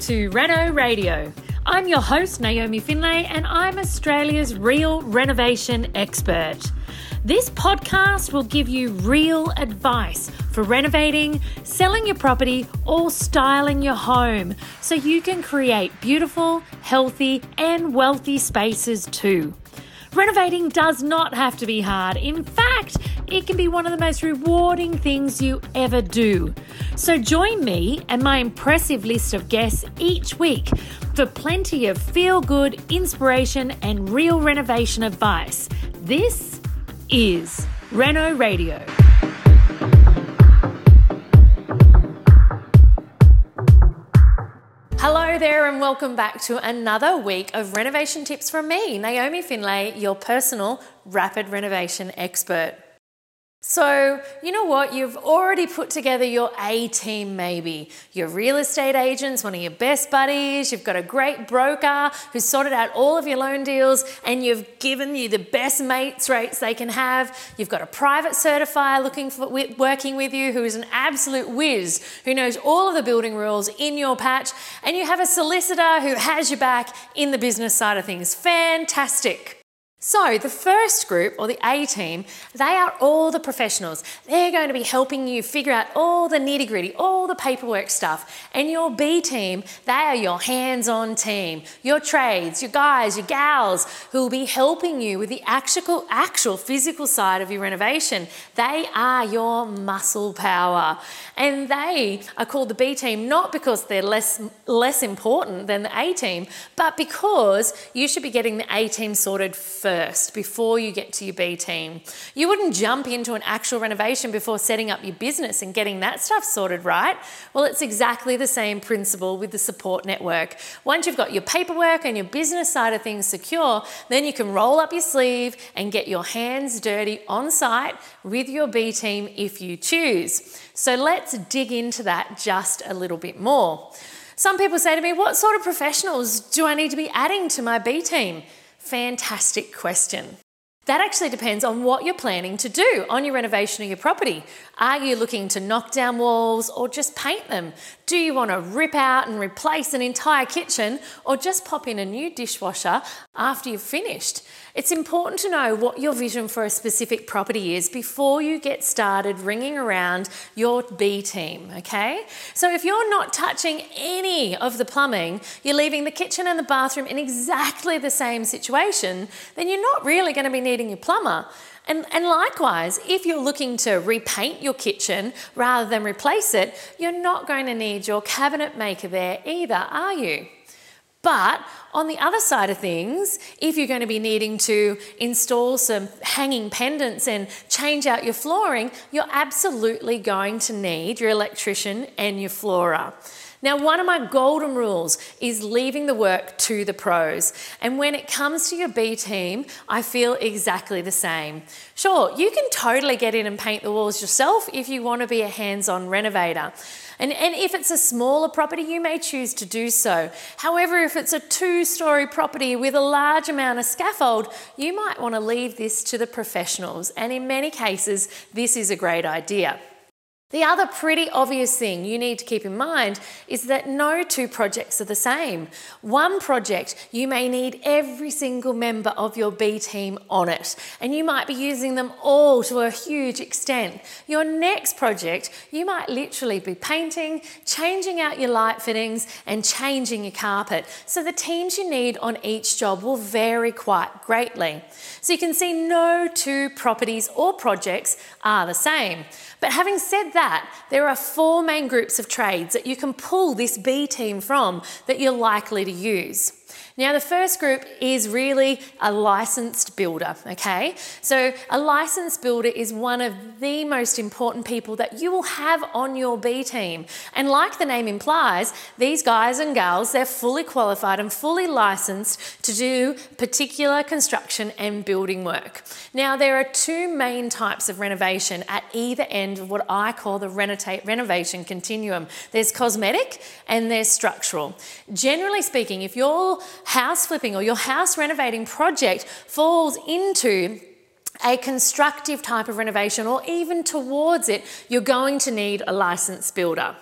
To Reno Radio. I'm your host, Naomi Findlay, and I'm Australia's real renovation expert. This podcast will give you real advice for renovating, selling your property, or styling your home so you can create beautiful, healthy, and wealthy spaces too. Renovating does not have to be hard. In fact, it can be one of the most rewarding things you ever do. So join me and my impressive list of guests each week for plenty of feel good inspiration and real renovation advice. This is Reno Radio. Hello there, and welcome back to another week of renovation tips from me, Naomi Findlay, your personal rapid renovation expert. So, you know what? You've already put together your A team, maybe. Your real estate agent's one of your best buddies. You've got a great broker who's sorted out all of your loan deals and you've given you the best mates rates they can have. You've got a private certifier looking for working with you who is an absolute whiz, who knows all of the building rules in your patch. And you have a solicitor who has your back in the business side of things. Fantastic. So, the first group, or the A team, they are all the professionals. They're going to be helping you figure out all the nitty gritty, all the paperwork stuff. And your B team, they are your hands on team, your trades, your guys, your gals, who will be helping you with the actual, actual physical side of your renovation. They are your muscle power. And they are called the B team not because they're less, less important than the A team, but because you should be getting the A team sorted first first before you get to your B team. You wouldn't jump into an actual renovation before setting up your business and getting that stuff sorted, right? Well, it's exactly the same principle with the support network. Once you've got your paperwork and your business side of things secure, then you can roll up your sleeve and get your hands dirty on site with your B team if you choose. So let's dig into that just a little bit more. Some people say to me, What sort of professionals do I need to be adding to my B team? Fantastic question. That actually depends on what you're planning to do on your renovation of your property. Are you looking to knock down walls or just paint them? Do you want to rip out and replace an entire kitchen or just pop in a new dishwasher after you've finished? It's important to know what your vision for a specific property is before you get started ringing around your B team, okay? So if you're not touching any of the plumbing, you're leaving the kitchen and the bathroom in exactly the same situation, then you're not really going to be needing your plumber. And, and likewise, if you're looking to repaint your kitchen rather than replace it, you're not going to need your cabinet maker there either, are you? But on the other side of things, if you're going to be needing to install some hanging pendants and change out your flooring, you're absolutely going to need your electrician and your floorer. Now, one of my golden rules is leaving the work to the pros. And when it comes to your B team, I feel exactly the same. Sure, you can totally get in and paint the walls yourself if you want to be a hands on renovator. And, and if it's a smaller property, you may choose to do so. However, if it's a two story property with a large amount of scaffold, you might want to leave this to the professionals. And in many cases, this is a great idea. The other pretty obvious thing you need to keep in mind is that no two projects are the same. One project, you may need every single member of your B team on it, and you might be using them all to a huge extent. Your next project, you might literally be painting, changing out your light fittings, and changing your carpet. So the teams you need on each job will vary quite greatly. So you can see no two properties or projects are the same. But having said that, there are four main groups of trades that you can pull this B team from that you're likely to use. Now, the first group is really a licensed builder, okay? So, a licensed builder is one of the most important people that you will have on your B team. And, like the name implies, these guys and gals, they're fully qualified and fully licensed to do particular construction and building work. Now, there are two main types of renovation at either end of what I call the renovation continuum there's cosmetic and there's structural. Generally speaking, if you're house flipping or your house renovating project falls into a constructive type of renovation or even towards it, you're going to need a licensed builder.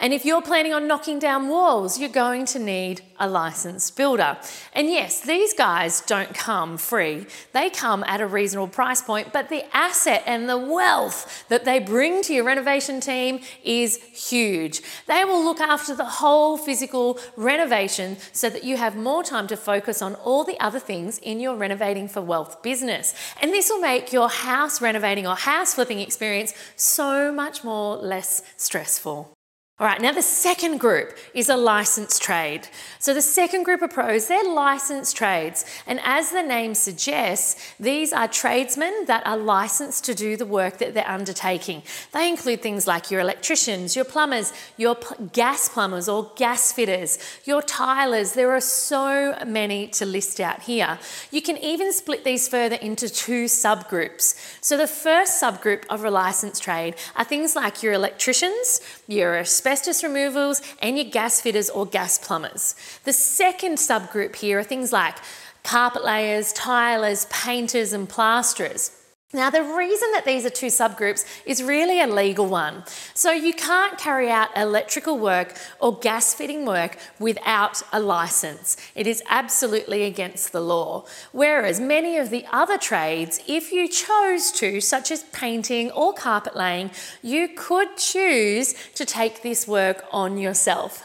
And if you're planning on knocking down walls, you're going to need a licensed builder. And yes, these guys don't come free. They come at a reasonable price point, but the asset and the wealth that they bring to your renovation team is huge. They will look after the whole physical renovation so that you have more time to focus on all the other things in your renovating for wealth business. And this will make your house renovating or house flipping experience so much more less stressful. All right, now the second group is a licensed trade. So the second group of pros, they're licensed trades. And as the name suggests, these are tradesmen that are licensed to do the work that they're undertaking. They include things like your electricians, your plumbers, your gas plumbers or gas fitters, your tilers. There are so many to list out here. You can even split these further into two subgroups. So the first subgroup of a licensed trade are things like your electricians, your asbestos removals, and your gas fitters or gas plumbers. The second subgroup here are things like carpet layers, tilers, painters, and plasterers. Now, the reason that these are two subgroups is really a legal one. So, you can't carry out electrical work or gas fitting work without a license. It is absolutely against the law. Whereas many of the other trades, if you chose to, such as painting or carpet laying, you could choose to take this work on yourself.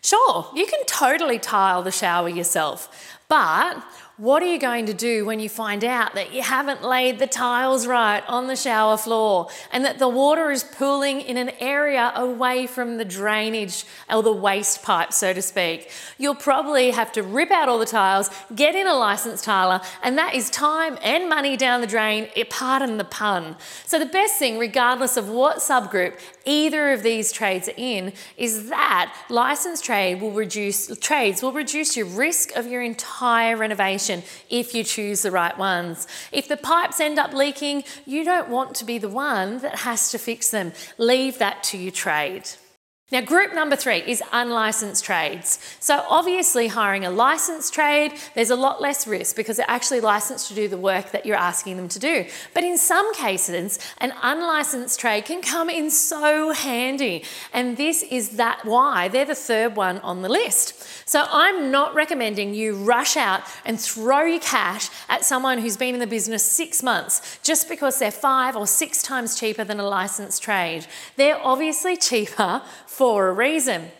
Sure, you can totally tile the shower yourself, but what are you going to do when you find out that you haven't laid the tiles right on the shower floor and that the water is pooling in an area away from the drainage or the waste pipe, so to speak? You'll probably have to rip out all the tiles, get in a licensed tiler, and that is time and money down the drain, eh, pardon the pun. So, the best thing, regardless of what subgroup either of these trades are in, is that licensed trade will reduce trades will reduce your risk of your entire renovation if you choose the right ones. If the pipes end up leaking, you don't want to be the one that has to fix them. Leave that to your trade. Now, group number three is unlicensed trades. So, obviously, hiring a licensed trade, there's a lot less risk because they're actually licensed to do the work that you're asking them to do. But in some cases, an unlicensed trade can come in so handy. And this is that why they're the third one on the list. So, I'm not recommending you rush out and throw your cash at someone who's been in the business six months just because they're five or six times cheaper than a licensed trade. They're obviously cheaper for a reason.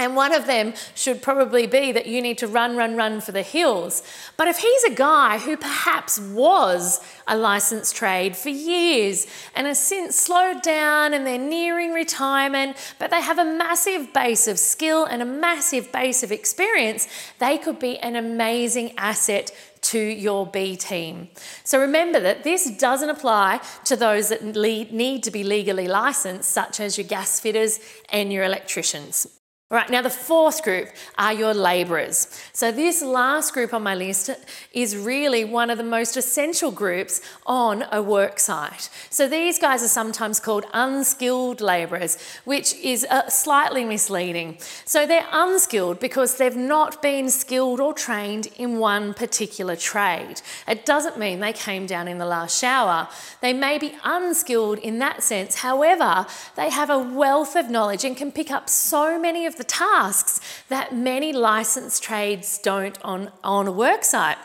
And one of them should probably be that you need to run, run, run for the hills. But if he's a guy who perhaps was a licensed trade for years and has since slowed down and they're nearing retirement, but they have a massive base of skill and a massive base of experience, they could be an amazing asset to your B team. So remember that this doesn't apply to those that need to be legally licensed, such as your gas fitters and your electricians. All right, now the fourth group are your labourers. So, this last group on my list is really one of the most essential groups on a work site. So, these guys are sometimes called unskilled labourers, which is uh, slightly misleading. So, they're unskilled because they've not been skilled or trained in one particular trade. It doesn't mean they came down in the last shower. They may be unskilled in that sense, however, they have a wealth of knowledge and can pick up so many of the tasks that many licensed trades don't on, on a worksite.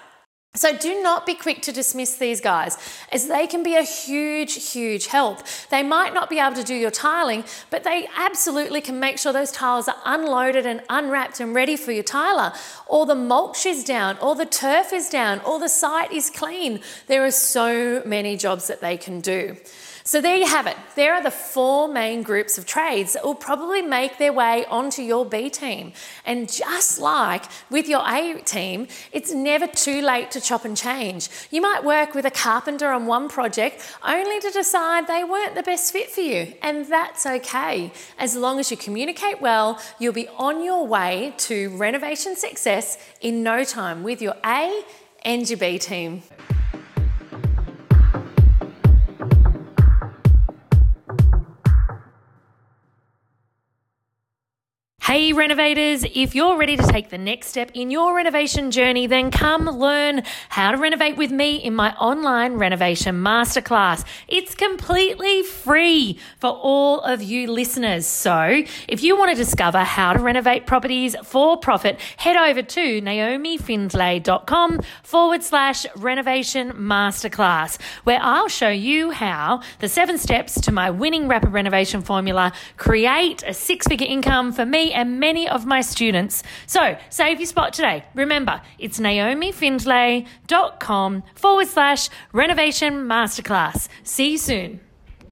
So do not be quick to dismiss these guys, as they can be a huge, huge help. They might not be able to do your tiling, but they absolutely can make sure those tiles are unloaded and unwrapped and ready for your tiler, or the mulch is down, or the turf is down, or the site is clean. There are so many jobs that they can do. So there you have it. There are the four main groups of trades that will probably make their way onto your B team. And just like with your A team, it's never too late to chop and change. You might work with a carpenter on one project only to decide they weren't the best fit for you. And that's okay. As long as you communicate well, you'll be on your way to renovation success in no time with your A and your B team. Hey, renovators, if you're ready to take the next step in your renovation journey, then come learn how to renovate with me in my online renovation masterclass. It's completely free for all of you listeners. So, if you want to discover how to renovate properties for profit, head over to naomifindlay.com forward slash renovation masterclass, where I'll show you how the seven steps to my winning rapid renovation formula create a six figure income for me and many of my students. So save your spot today. Remember, it's naomifindlay.com forward slash renovation masterclass. See you soon.